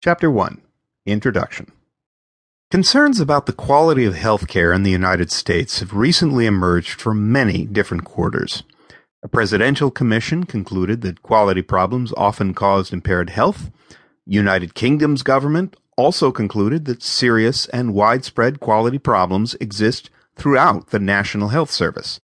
Chapter 1 Introduction Concerns about the quality of healthcare in the United States have recently emerged from many different quarters. A presidential commission concluded that quality problems often caused impaired health. United Kingdom's government also concluded that serious and widespread quality problems exist throughout the National Health Service.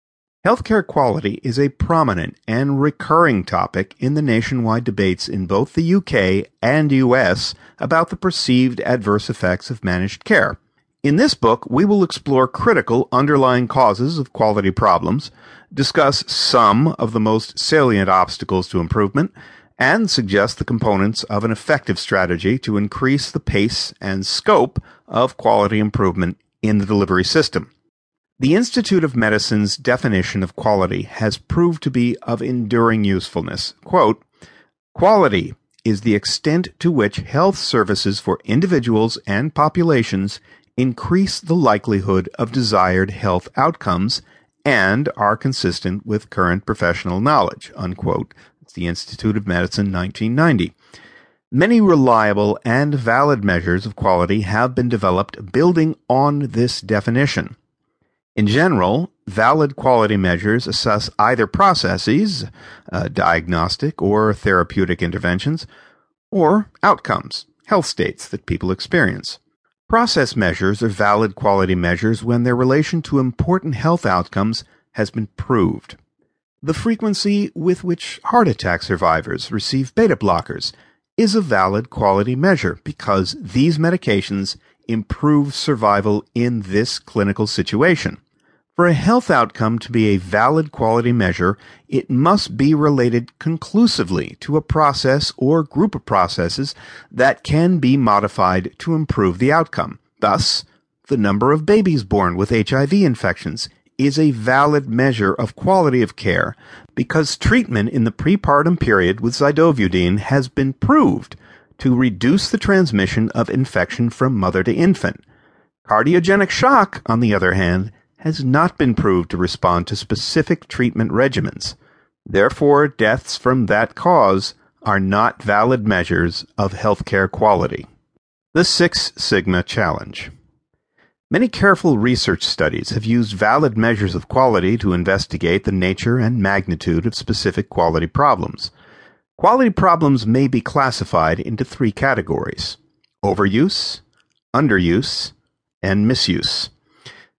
Healthcare quality is a prominent and recurring topic in the nationwide debates in both the UK and US about the perceived adverse effects of managed care. In this book, we will explore critical underlying causes of quality problems, discuss some of the most salient obstacles to improvement, and suggest the components of an effective strategy to increase the pace and scope of quality improvement in the delivery system. The Institute of Medicine's definition of quality has proved to be of enduring usefulness. Quote, quality is the extent to which health services for individuals and populations increase the likelihood of desired health outcomes and are consistent with current professional knowledge. Unquote. It's the Institute of Medicine, 1990. Many reliable and valid measures of quality have been developed building on this definition. In general, valid quality measures assess either processes, uh, diagnostic or therapeutic interventions, or outcomes, health states that people experience. Process measures are valid quality measures when their relation to important health outcomes has been proved. The frequency with which heart attack survivors receive beta blockers is a valid quality measure because these medications improve survival in this clinical situation. For a health outcome to be a valid quality measure, it must be related conclusively to a process or group of processes that can be modified to improve the outcome. Thus, the number of babies born with HIV infections is a valid measure of quality of care because treatment in the prepartum period with zidovudine has been proved to reduce the transmission of infection from mother to infant. Cardiogenic shock, on the other hand, has not been proved to respond to specific treatment regimens. Therefore, deaths from that cause are not valid measures of healthcare quality. The Six Sigma Challenge. Many careful research studies have used valid measures of quality to investigate the nature and magnitude of specific quality problems. Quality problems may be classified into three categories overuse, underuse, and misuse.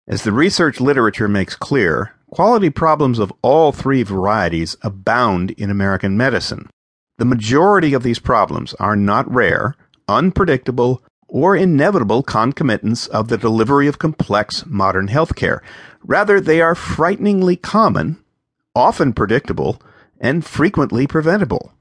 As the research literature makes clear, quality problems of all three varieties abound in American medicine. The majority of these problems are not rare, unpredictable, or inevitable concomitants of the delivery of complex modern healthcare. Rather, they are frighteningly common, often predictable, and frequently preventable.